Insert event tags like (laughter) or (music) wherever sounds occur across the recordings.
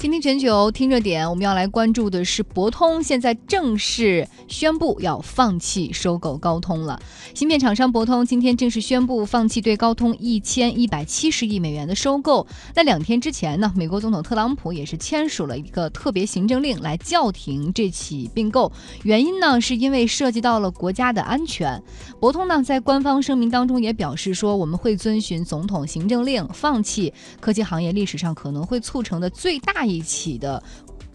今天全球听热点，我们要来关注的是博通现在正式宣布要放弃收购高通了。芯片厂商博通今天正式宣布放弃对高通一千一百七十亿美元的收购。那两天之前呢，美国总统特朗普也是签署了一个特别行政令来叫停这起并购，原因呢是因为涉及到了国家的安全。博通呢在官方声明当中也表示说，我们会遵循总统行政令，放弃科技行业历史上可能会促成的最大。一起的。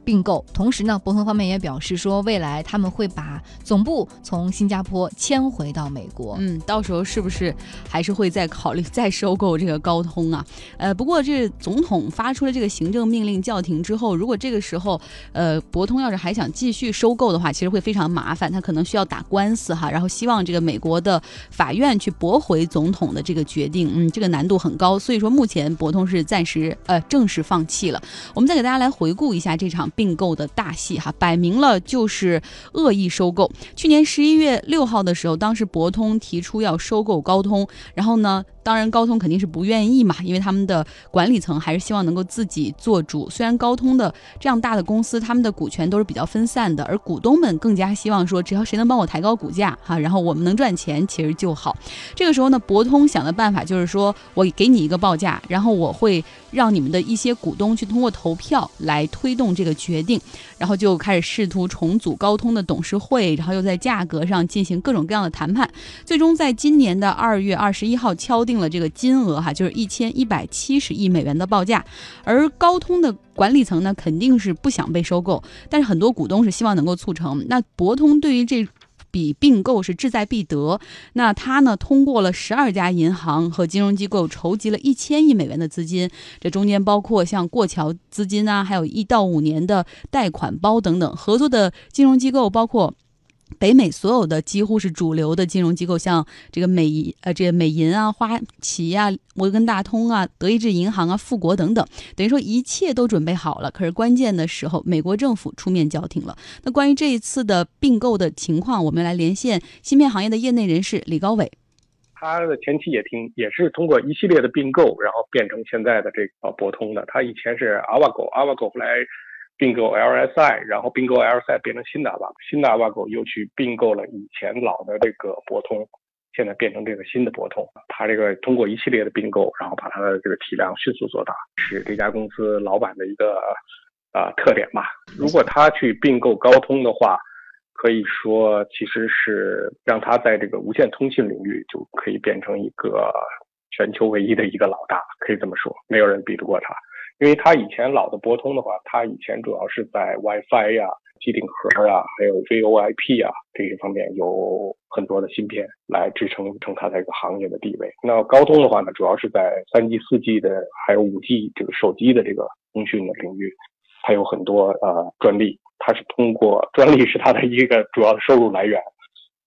并购，同时呢，博通方面也表示说，未来他们会把总部从新加坡迁回到美国。嗯，到时候是不是还是会再考虑再收购这个高通啊？呃，不过这总统发出了这个行政命令叫停之后，如果这个时候呃博通要是还想继续收购的话，其实会非常麻烦，他可能需要打官司哈，然后希望这个美国的法院去驳回总统的这个决定。嗯，这个难度很高，所以说目前博通是暂时呃正式放弃了。我们再给大家来回顾一下这场。并购的大戏哈，摆明了就是恶意收购。去年十一月六号的时候，当时博通提出要收购高通，然后呢？当然，高通肯定是不愿意嘛，因为他们的管理层还是希望能够自己做主。虽然高通的这样大的公司，他们的股权都是比较分散的，而股东们更加希望说，只要谁能帮我抬高股价哈，然后我们能赚钱，其实就好。这个时候呢，博通想的办法就是说，我给你一个报价，然后我会让你们的一些股东去通过投票来推动这个决定，然后就开始试图重组高通的董事会，然后又在价格上进行各种各样的谈判，最终在今年的二月二十一号敲定。了这个金额哈，就是一千一百七十亿美元的报价，而高通的管理层呢，肯定是不想被收购，但是很多股东是希望能够促成。那博通对于这笔并购是志在必得，那他呢，通过了十二家银行和金融机构筹集了一千亿美元的资金，这中间包括像过桥资金啊，还有一到五年的贷款包等等，合作的金融机构包括。北美所有的几乎是主流的金融机构，像这个美呃，这个美银啊、花旗啊、摩根大通啊、德意志银行啊、富国等等，等于说一切都准备好了。可是关键的时候，美国政府出面叫停了。那关于这一次的并购的情况，我们来连线芯片行业的业内人士李高伟。他的前期也听也是通过一系列的并购，然后变成现在的这个博通的。他以前是阿瓦狗，阿瓦狗后来。并购 LSI，然后并购 LSI 变成新的阿瓦，新的阿瓦狗又去并购了以前老的这个博通，现在变成这个新的博通。它这个通过一系列的并购，然后把它的这个体量迅速做大，是这家公司老板的一个啊特点吧。如果他去并购高通的话，可以说其实是让他在这个无线通信领域就可以变成一个全球唯一的一个老大，可以这么说，没有人比得过他。因为它以前老的博通的话，它以前主要是在 WiFi 呀、机顶盒啊，还有 VoIP 啊这些方面有很多的芯片来支撑成它这个行业的地位。那高通的话呢，主要是在三 G、四 G 的还有五 G 这个手机的这个通讯的领域，它有很多呃专利，它是通过专利是它的一个主要的收入来源。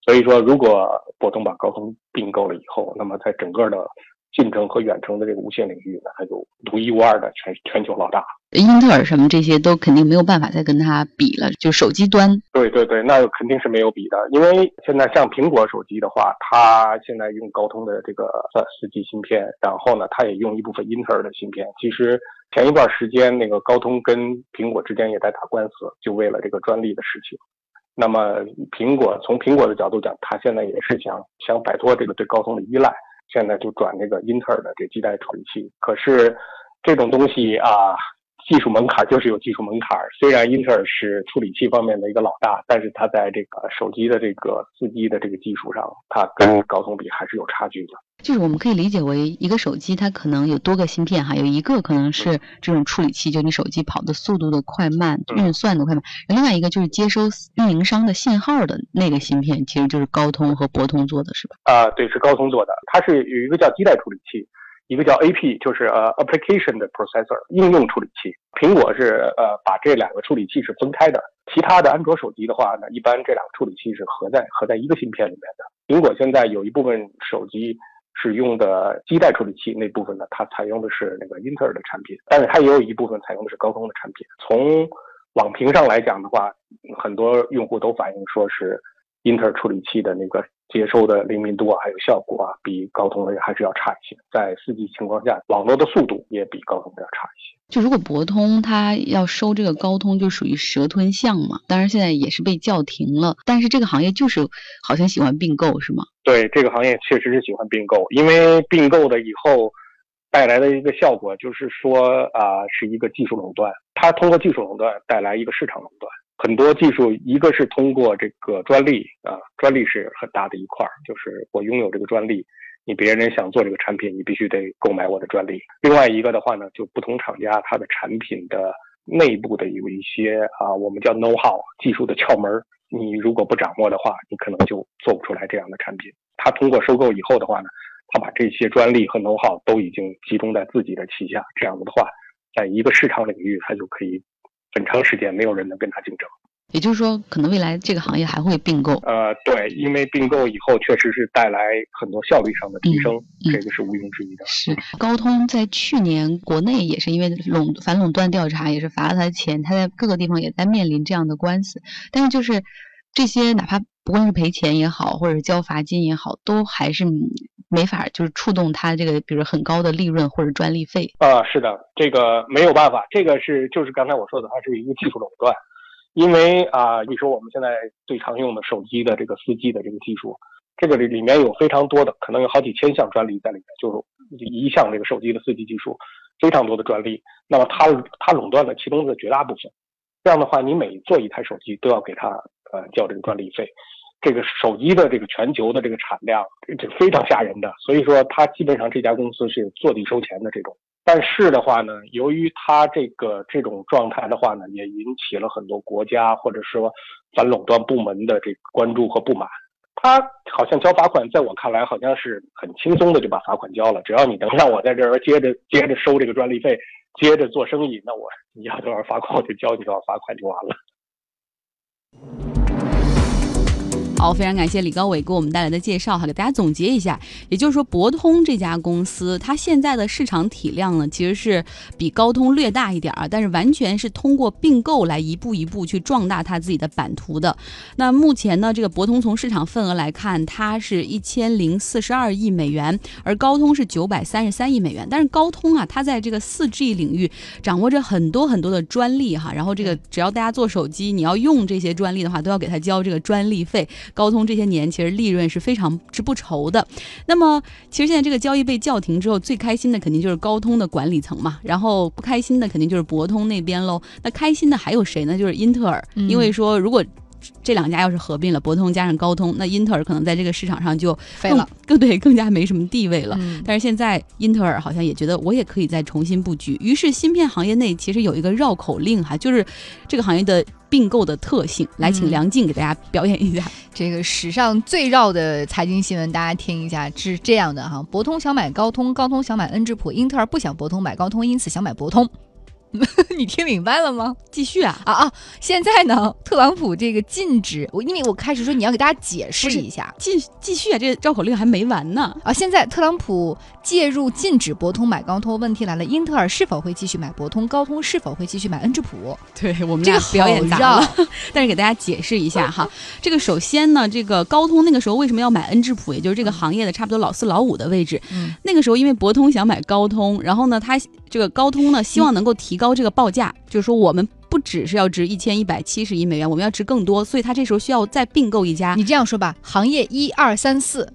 所以说，如果博通把高通并购了以后，那么在整个的近程和远程的这个无线领域呢，它就独一无二的全全球老大。英特尔什么这些都肯定没有办法再跟它比了，就手机端。对对对，那肯定是没有比的，因为现在像苹果手机的话，它现在用高通的这个四 G 芯片，然后呢，它也用一部分英特尔的芯片。其实前一段时间那个高通跟苹果之间也在打官司，就为了这个专利的事情。那么苹果从苹果的角度讲，它现在也是想想摆脱这个对高通的依赖。现在就转那个英特尔的这基带处理器，可是这种东西啊，技术门槛就是有技术门槛。虽然英特尔是处理器方面的一个老大，但是它在这个手机的这个四 G 的这个技术上，它跟高通比还是有差距的。就是我们可以理解为一个手机，它可能有多个芯片哈，有一个可能是这种处理器，就你手机跑的速度的快慢、运算的快慢；另外一个就是接收运营商的信号的那个芯片，其实就是高通和博通做的是吧？啊，对，是高通做的。它是有一个叫基带处理器，一个叫 AP，就是呃 application 的 processor 应用处理器。苹果是呃把这两个处理器是分开的，其他的安卓手机的话呢，一般这两个处理器是合在合在一个芯片里面的。苹果现在有一部分手机。使用的基带处理器那部分呢，它采用的是那个英特尔的产品，但是它也有一部分采用的是高通的产品。从网评上来讲的话，很多用户都反映说是英特尔处理器的那个接收的灵敏度啊，还有效果啊，比高通的还是要差一些。在四 G 情况下，网络的速度也比高通的要差一些。就如果博通它要收这个高通，就属于蛇吞象嘛。当然现在也是被叫停了，但是这个行业就是好像喜欢并购，是吗？对，这个行业确实是喜欢并购，因为并购的以后带来的一个效果就是说啊，是一个技术垄断。它通过技术垄断带来一个市场垄断，很多技术一个是通过这个专利啊，专利是很大的一块儿，就是我拥有这个专利。你别人想做这个产品，你必须得购买我的专利。另外一个的话呢，就不同厂家它的产品的内部的有一些啊，我们叫 know how 技术的窍门儿，你如果不掌握的话，你可能就做不出来这样的产品。他通过收购以后的话呢，他把这些专利和 know how 都已经集中在自己的旗下，这样子的话，在一个市场领域，他就可以很长时间没有人能跟他竞争。也就是说，可能未来这个行业还会并购。呃，对，因为并购以后确实是带来很多效率上的提升，这个是毋庸置疑的。是高通在去年国内也是因为垄反垄断调查，也是罚了他的钱，他在各个地方也在面临这样的官司。但是就是这些，哪怕不光是赔钱也好，或者交罚金也好，都还是没法就是触动他这个，比如很高的利润或者专利费。啊，是的，这个没有办法，这个是就是刚才我说的，它是一个技术垄断。因为啊，你说我们现在最常用的手机的这个四 G 的这个技术，这个里里面有非常多的，可能有好几千项专利在里面，就是一项这个手机的四 G 技术，非常多的专利。那么它它垄断了其中的绝大部分。这样的话，你每做一台手机都要给它呃交这个专利费。这个手机的这个全球的这个产量，这非常吓人的。所以说，它基本上这家公司是坐地收钱的这种。但是的话呢，由于它这个这种状态的话呢，也引起了很多国家或者说反垄断部门的这个关注和不满。他好像交罚款，在我看来好像是很轻松的就把罚款交了，只要你能让我在这儿接着接着收这个专利费，接着做生意，那我你要多少罚款我就交你多少罚款就完了。好，非常感谢李高伟给我们带来的介绍哈，给大家总结一下，也就是说，博通这家公司它现在的市场体量呢，其实是比高通略大一点儿，但是完全是通过并购来一步一步去壮大它自己的版图的。那目前呢，这个博通从市场份额来看，它是一千零四十二亿美元，而高通是九百三十三亿美元。但是高通啊，它在这个四 G 领域掌握着很多很多的专利哈，然后这个只要大家做手机，你要用这些专利的话，都要给它交这个专利费。高通这些年其实利润是非常之不愁的。那么，其实现在这个交易被叫停之后，最开心的肯定就是高通的管理层嘛，然后不开心的肯定就是博通那边喽。那开心的还有谁呢？就是英特尔，因为说如果。这两家要是合并了，博通加上高通，那英特尔可能在这个市场上就废了，更对，更加没什么地位了。但是现在英特尔好像也觉得我也可以再重新布局，于是芯片行业内其实有一个绕口令哈，就是这个行业的并购的特性。来，请梁静给大家表演一下这个史上最绕的财经新闻，大家听一下，是这样的哈：博通想买高通，高通想买恩智浦，英特尔不想博通买高通，因此想买博通。(laughs) 你听明白了吗？继续啊啊啊！现在呢，特朗普这个禁止我，因为我开始说你要给大家解释一下，继继续啊，这绕口令还没完呢啊！现在特朗普介入禁止博通买高通，问题来了，英特尔是否会继续买博通？高通是否会继续买恩智浦？对我们这个表演砸了，(laughs) 但是给大家解释一下哈，这个首先呢，这个高通那个时候为什么要买恩智浦？也就是这个行业的差不多老四老五的位置。嗯，那个时候因为博通想买高通，然后呢，他这个高通呢希望能够提。高这个报价，就是说我们不只是要值一千一百七十亿美元，我们要值更多，所以他这时候需要再并购一家。你这样说吧，行业一二三四，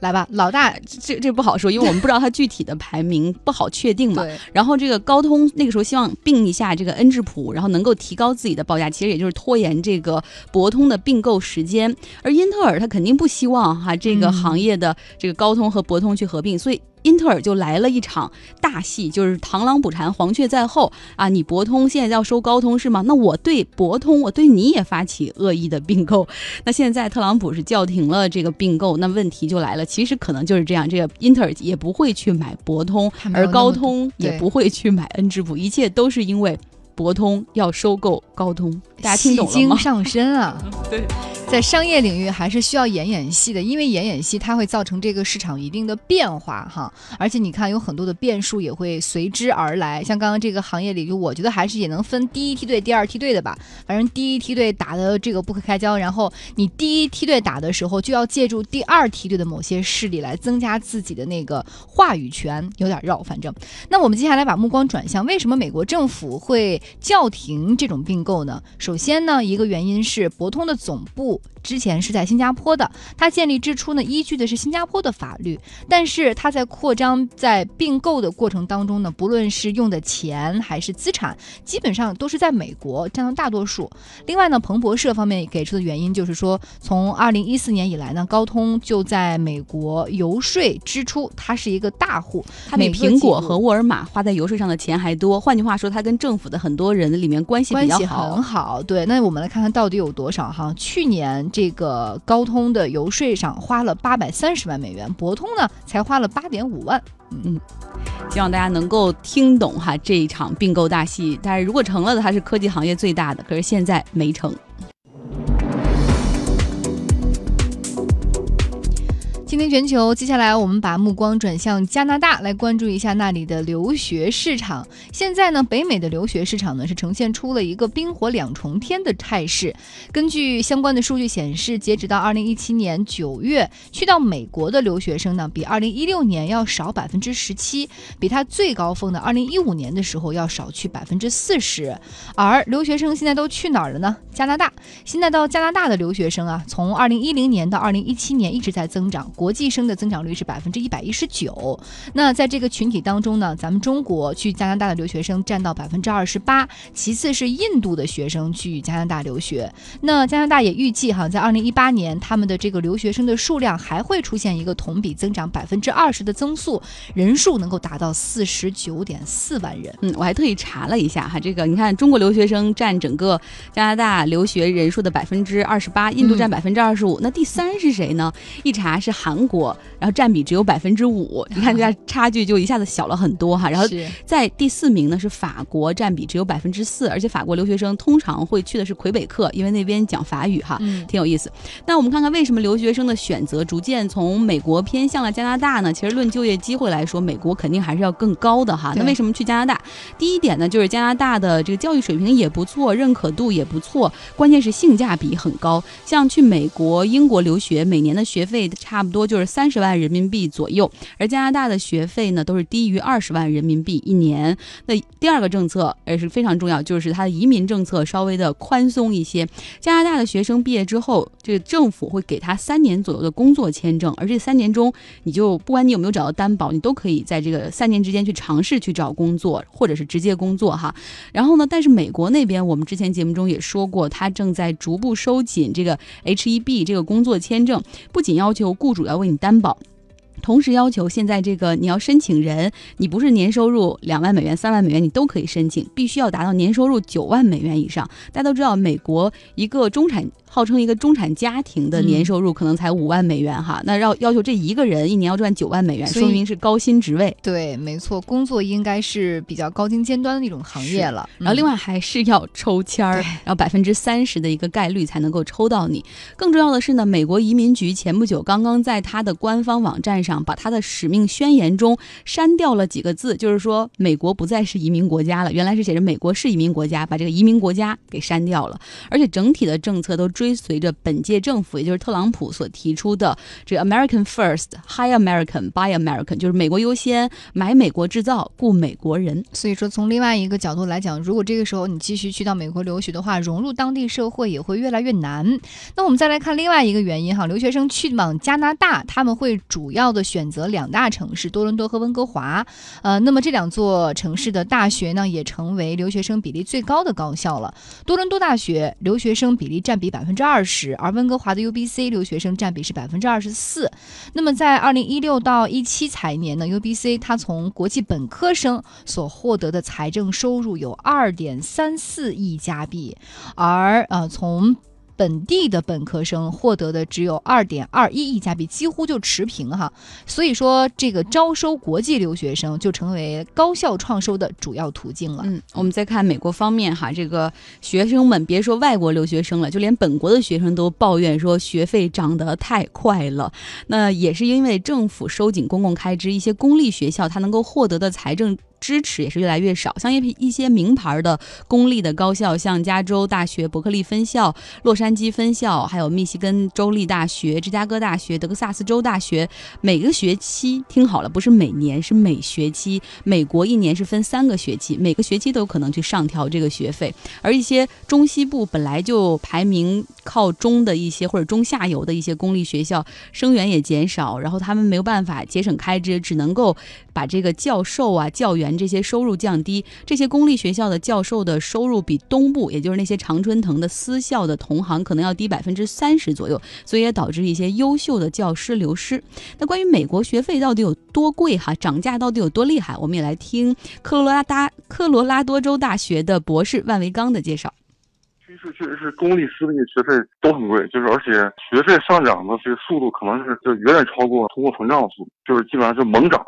来吧，老大，这这不好说，因为我们不知道它具体的排名不好确定嘛。然后这个高通那个时候希望并一下这个恩智浦，然后能够提高自己的报价，其实也就是拖延这个博通的并购时间。而英特尔他肯定不希望哈这个行业的这个高通和博通去合并，所以。英特尔就来了一场大戏，就是螳螂捕蝉，黄雀在后啊！你博通现在要收高通是吗？那我对博通，我对你也发起恶意的并购。那现在特朗普是叫停了这个并购，那问题就来了。其实可能就是这样，这个英特尔也不会去买博通，而高通也不会去买恩智浦，一切都是因为博通要收购高通。大家听懂了吗？上身啊！(laughs) 对。在商业领域还是需要演演戏的，因为演演戏它会造成这个市场一定的变化哈，而且你看有很多的变数也会随之而来。像刚刚这个行业里，就我觉得还是也能分第一梯队、第二梯队的吧。反正第一梯队打的这个不可开交，然后你第一梯队打的时候就要借助第二梯队的某些势力来增加自己的那个话语权，有点绕。反正，那我们接下来把目光转向，为什么美国政府会叫停这种并购呢？首先呢，一个原因是博通的总部。之前是在新加坡的，它建立之初呢，依据的是新加坡的法律，但是它在扩张、在并购的过程当中呢，不论是用的钱还是资产，基本上都是在美国占到大多数。另外呢，彭博社方面给出的原因就是说，从二零一四年以来呢，高通就在美国游说支出，它是一个大户，它比苹果和沃尔玛花在游说上的钱还多。换句话说，它跟政府的很多人里面关系比较好，很好。对，那我们来看看到底有多少哈？去年。这个高通的游说上花了八百三十万美元，博通呢才花了八点五万。嗯，希望大家能够听懂哈这一场并购大戏。但是如果成了的，它是科技行业最大的，可是现在没成。今天全球，接下来我们把目光转向加拿大，来关注一下那里的留学市场。现在呢，北美的留学市场呢是呈现出了一个冰火两重天的态势。根据相关的数据显示，截止到二零一七年九月，去到美国的留学生呢，比二零一六年要少百分之十七，比它最高峰的二零一五年的时候要少去百分之四十。而留学生现在都去哪儿了呢？加拿大。现在到加拿大的留学生啊，从二零一零年到二零一七年一直在增长。国际生的增长率是百分之一百一十九。那在这个群体当中呢，咱们中国去加拿大的留学生占到百分之二十八，其次是印度的学生去加拿大留学。那加拿大也预计哈，在二零一八年他们的这个留学生的数量还会出现一个同比增长百分之二十的增速，人数能够达到四十九点四万人。嗯，我还特意查了一下哈，这个你看中国留学生占整个加拿大留学人数的百分之二十八，印度占百分之二十五，那第三是谁呢？一查是韩。国，然后占比只有百分之五，你看这下差距就一下子小了很多哈。然后在第四名呢是法国，占比只有百分之四，而且法国留学生通常会去的是魁北克，因为那边讲法语哈，挺有意思。那我们看看为什么留学生的选择逐渐从美国偏向了加拿大呢？其实论就业机会来说，美国肯定还是要更高的哈。那为什么去加拿大？第一点呢，就是加拿大的这个教育水平也不错，认可度也不错，关键是性价比很高。像去美国、英国留学，每年的学费差不多。就是三十万人民币左右，而加拿大的学费呢都是低于二十万人民币一年。那第二个政策也是非常重要，就是它的移民政策稍微的宽松一些。加拿大的学生毕业之后，这个政府会给他三年左右的工作签证，而这三年中，你就不管你有没有找到担保，你都可以在这个三年之间去尝试去找工作，或者是直接工作哈。然后呢，但是美国那边我们之前节目中也说过，他正在逐步收紧这个 H-1B 这个工作签证，不仅要求雇主。要为你担保，同时要求现在这个你要申请人，你不是年收入两万美元、三万美元，你都可以申请，必须要达到年收入九万美元以上。大家都知道，美国一个中产。号称一个中产家庭的年收入可能才五万美元哈，那要要求这一个人一年要赚九万美元，说明是高薪职位。对，没错，工作应该是比较高精尖端的那种行业了。然后另外还是要抽签儿，然后百分之三十的一个概率才能够抽到你。更重要的是呢，美国移民局前不久刚刚在他的官方网站上把他的使命宣言中删掉了几个字，就是说美国不再是移民国家了。原来是写着美国是移民国家，把这个移民国家给删掉了，而且整体的政策都。追随着本届政府，也就是特朗普所提出的这个 American First, High American, Buy American，就是美国优先，买美国制造，雇美国人。所以说，从另外一个角度来讲，如果这个时候你继续去到美国留学的话，融入当地社会也会越来越难。那我们再来看另外一个原因哈，留学生去往加拿大，他们会主要的选择两大城市，多伦多和温哥华。呃，那么这两座城市的大学呢，也成为留学生比例最高的高校了。多伦多大学留学生比例占比百分。百分之二十，而温哥华的 UBC 留学生占比是百分之二十四。那么在二零一六到一七财年呢，UBC 它从国际本科生所获得的财政收入有二点三四亿加币，而呃从本地的本科生获得的只有二点二一亿加币，几乎就持平哈。所以说，这个招收国际留学生就成为高校创收的主要途径了。嗯，我们再看美国方面哈，这个学生们别说外国留学生了，就连本国的学生都抱怨说学费涨得太快了。那也是因为政府收紧公共开支，一些公立学校它能够获得的财政。支持也是越来越少，像一一些名牌的公立的高校，像加州大学伯克利分校、洛杉矶分校，还有密西根州立大学、芝加哥大学、德克萨斯州大学，每个学期听好了，不是每年，是每学期。美国一年是分三个学期，每个学期都有可能去上调这个学费。而一些中西部本来就排名靠中的一些或者中下游的一些公立学校，生源也减少，然后他们没有办法节省开支，只能够把这个教授啊、教员。这些收入降低，这些公立学校的教授的收入比东部，也就是那些常春藤的私校的同行可能要低百分之三十左右，所以也导致一些优秀的教师流失。那关于美国学费到底有多贵哈，涨价到底有多厉害，我们也来听科罗拉达科罗拉多州大学的博士万维刚的介绍。趋势确实是公立私立学费都很贵，就是而且学费上涨的这个速度可能是就远远超过通货膨胀的速度，就是基本上是猛涨。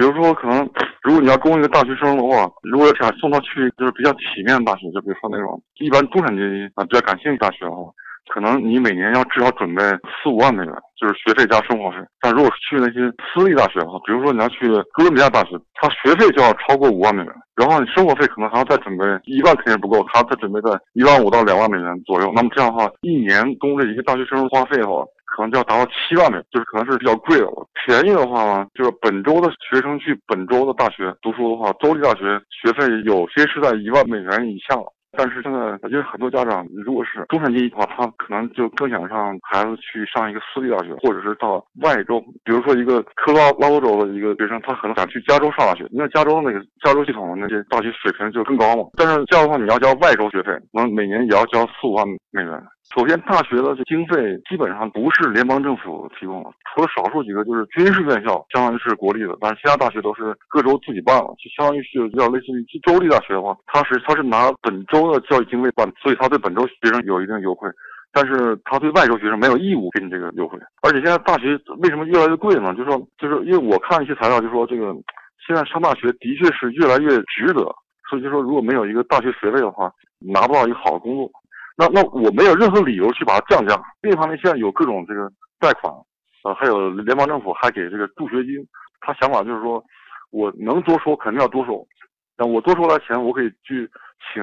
比如说，可能 (sniffs) 如果你要供一个大学生的话，如果想送他去就是比较体面的大学，就比如说那种一般中产阶级啊比较感兴趣大学的话，可能你每年要至少准备四五万美元，就是学费加生活费。但如果去那些私立大学的话，比如说你要去哥伦比亚大学，它学费就要超过五万美元，然后你生活费可能还要再准备一万肯定不够，还要再准备在一万五到两万美元左右。那么这样的话，一年供这一个大学生花费的话。可能就要达到七万美元，就是可能是比较贵的了。便宜的话呢，就是本州的学生去本州的大学读书的话，州立大学学费有些是在一万美元以下了。但是现在因为很多家长如果是中产阶级的话，他可能就更想让孩子去上一个私立大学，或者是到外州，比如说一个科罗拉多州的一个学生，他可能想去加州上大学，因为加州那个加州系统那些大学水平就更高嘛。但是这样的话，你要交外州学费，那每年也要交四五万美元。首先，大学的经费基本上不是联邦政府提供的，除了少数几个就是军事院校，相当于是国立的，但是其他大学都是各州自己办了，就相当于是要类似于州立大学的话，它是它是拿本州的教育经费办，所以它对本州学生有一定优惠，但是它对外州学生没有义务给你这个优惠。而且现在大学为什么越来越贵呢？就是说，就是因为我看一些材料，就说这个现在上大学的确是越来越值得，所以就说如果没有一个大学学位的话，拿不到一个好的工作。那那我没有任何理由去把它降价。另一方面，现在有各种这个贷款，呃，还有联邦政府还给这个助学金。他想法就是说，我能多收肯定要多收，那我多收来钱，我可以去请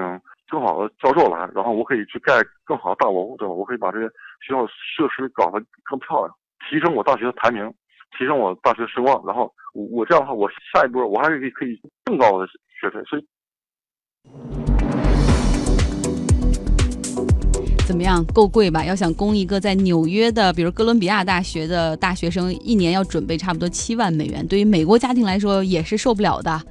更好的教授来，然后我可以去盖更好的大楼，对吧？我可以把这些学校设施搞得更漂亮，提升我大学的排名，提升我大学声望。然后我我这样的话，我下一步我还可以可以更高的学费，所以。怎么样，够贵吧？要想供一个在纽约的，比如哥伦比亚大学的大学生，一年要准备差不多七万美元，对于美国家庭来说也是受不了的。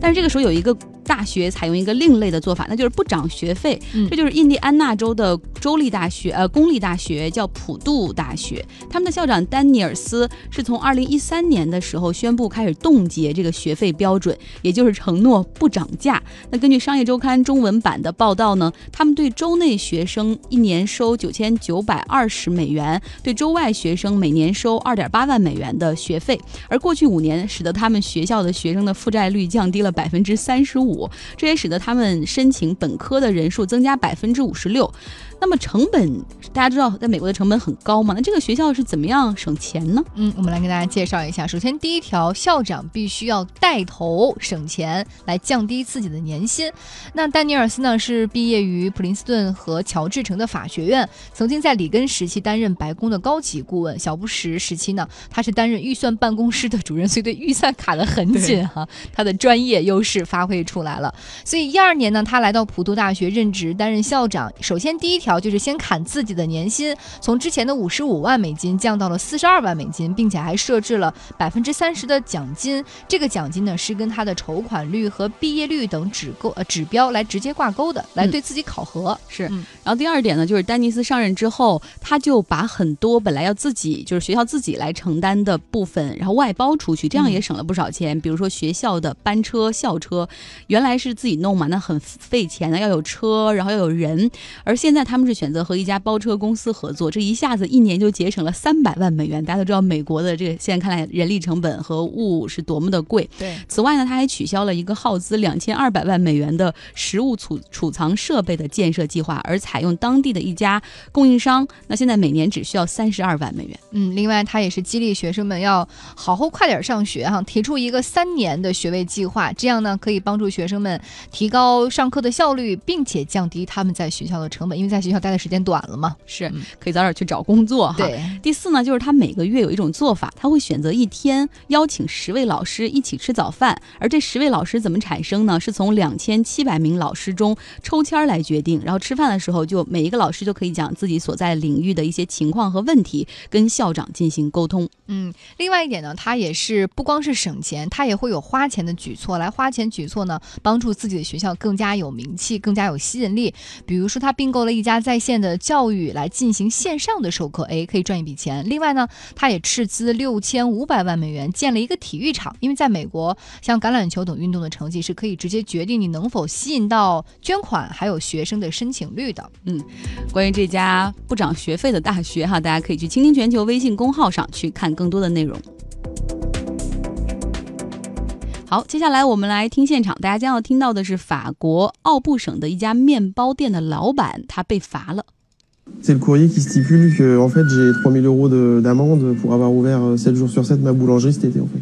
但是这个时候有一个。大学采用一个另类的做法，那就是不涨学费。这就是印第安纳州的州立大学，呃，公立大学叫普渡大学。他们的校长丹尼尔斯是从二零一三年的时候宣布开始冻结这个学费标准，也就是承诺不涨价。那根据商业周刊中文版的报道呢，他们对州内学生一年收九千九百二十美元，对州外学生每年收二点八万美元的学费。而过去五年，使得他们学校的学生的负债率降低了百分之三十五。这也使得他们申请本科的人数增加百分之五十六。那么成本，大家知道，在美国的成本很高嘛？那这个学校是怎么样省钱呢？嗯，我们来给大家介绍一下。首先，第一条，校长必须要带头省钱，来降低自己的年薪。那丹尼尔斯呢，是毕业于普林斯顿和乔治城的法学院，曾经在里根时期担任白宫的高级顾问。小布什时期呢，他是担任预算办公室的主任，所以对预算卡得很紧哈。(laughs) 他的专业优势发挥出来了。所以一二年呢，他来到普渡大学任职，担任校长。首先第一条。就是先砍自己的年薪，从之前的五十五万美金降到了四十二万美金，并且还设置了百分之三十的奖金。这个奖金呢是跟他的筹款率和毕业率等指构呃指标来直接挂钩的，来对自己考核。是。然后第二点呢，就是丹尼斯上任之后，他就把很多本来要自己就是学校自己来承担的部分，然后外包出去，这样也省了不少钱。比如说学校的班车、校车，原。原来是自己弄嘛，那很费钱的，要有车，然后要有人。而现在他们是选择和一家包车公司合作，这一下子一年就节省了三百万美元。大家都知道美国的这个现在看来人力成本和物是多么的贵。对，此外呢，他还取消了一个耗资两千二百万美元的食物储储藏设备的建设计划，而采用当地的一家供应商。那现在每年只需要三十二万美元。嗯，另外他也是激励学生们要好好快点上学哈，提出一个三年的学位计划，这样呢可以帮助学生们提高上课的效率，并且降低他们在学校的成本，因为在学校待的时间短了嘛。是，可以早点去找工作哈。对，第四呢，就是他每个月有一种做法，他会选择一天邀请十位老师一起吃早饭，而这十位老师怎么产生呢？是从两千七百名老师中抽签来决定，然后吃饭的时候就每一个老师就可以讲自己所在领域的一些情况和问题，跟校长进行沟通。嗯，另外一点呢，他也是不光是省钱，他也会有花钱的举措来花钱举措呢，帮助自己的学校更加有名气，更加有吸引力。比如说，他并购了一家他在线的教育来进行线上的授课，哎，可以赚一笔钱。另外呢，他也斥资六千五百万美元建了一个体育场，因为在美国，像橄榄球等运动的成绩是可以直接决定你能否吸引到捐款，还有学生的申请率的。嗯，关于这家不涨学费的大学哈，大家可以去倾听全球微信公号上去看更多的内容。好，接下来我们来听现场，大家将要听到的是法国奥布省的一家面包店的老板，他被罚了。C'est le courrier qui stipule que en fait j'ai 3000 euros d'amende pour avoir ouvert euh, 7 jours sur 7 ma boulangerie cet été en fait.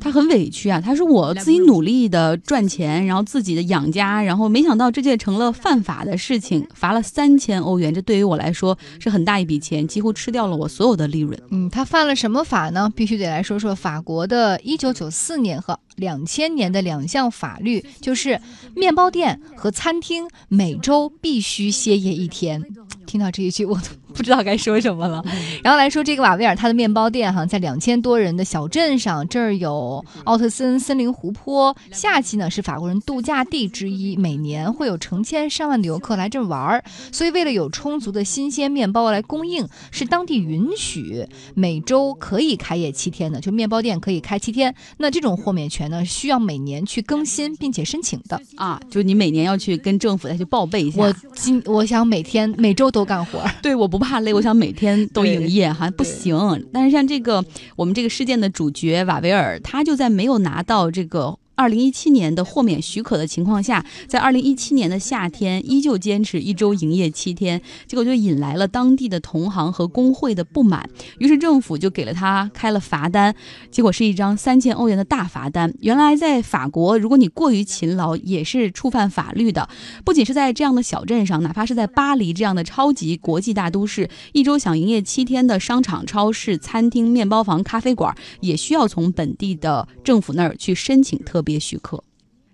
他很委屈啊，他说我自己努力的赚钱，然后自己的养家，然后没想到这件成了犯法的事情，罚了三千欧元，这对于我来说是很大一笔钱，几乎吃掉了我所有的利润。嗯，他犯了什么法呢？必须得来说说法国的1994年和2000年的两项法律，就是面包店和餐厅每周必须歇业一天。听到这一句，我都不知道该说什么了。然后来说这个瓦维尔，它的面包店哈，在两千多人的小镇上，这儿有奥特森森林湖泊，夏季呢是法国人度假地之一，每年会有成千上万的游客来这儿玩儿。所以为了有充足的新鲜面包来供应，是当地允许每周可以开业七天的，就面包店可以开七天。那这种豁免权呢，需要每年去更新并且申请的。啊，就是你每年要去跟政府再去报备一下。我今我想每天每周都干活儿。对，我不怕累，我想每天都营业哈，不行。但是像这个我们这个事件的主角瓦维尔，他就在没有拿到这个。二零一七年的豁免许可的情况下，在二零一七年的夏天依旧坚持一周营业七天，结果就引来了当地的同行和工会的不满，于是政府就给了他开了罚单，结果是一张三千欧元的大罚单。原来在法国，如果你过于勤劳，也是触犯法律的。不仅是在这样的小镇上，哪怕是在巴黎这样的超级国际大都市，一周想营业七天的商场、超市、餐厅、面包房、咖啡馆，也需要从本地的政府那儿去申请特别许可。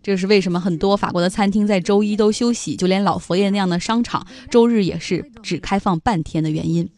这是为什么很多法国的餐厅在周一都休息，就连老佛爷那样的商场，周日也是只开放半天的原因。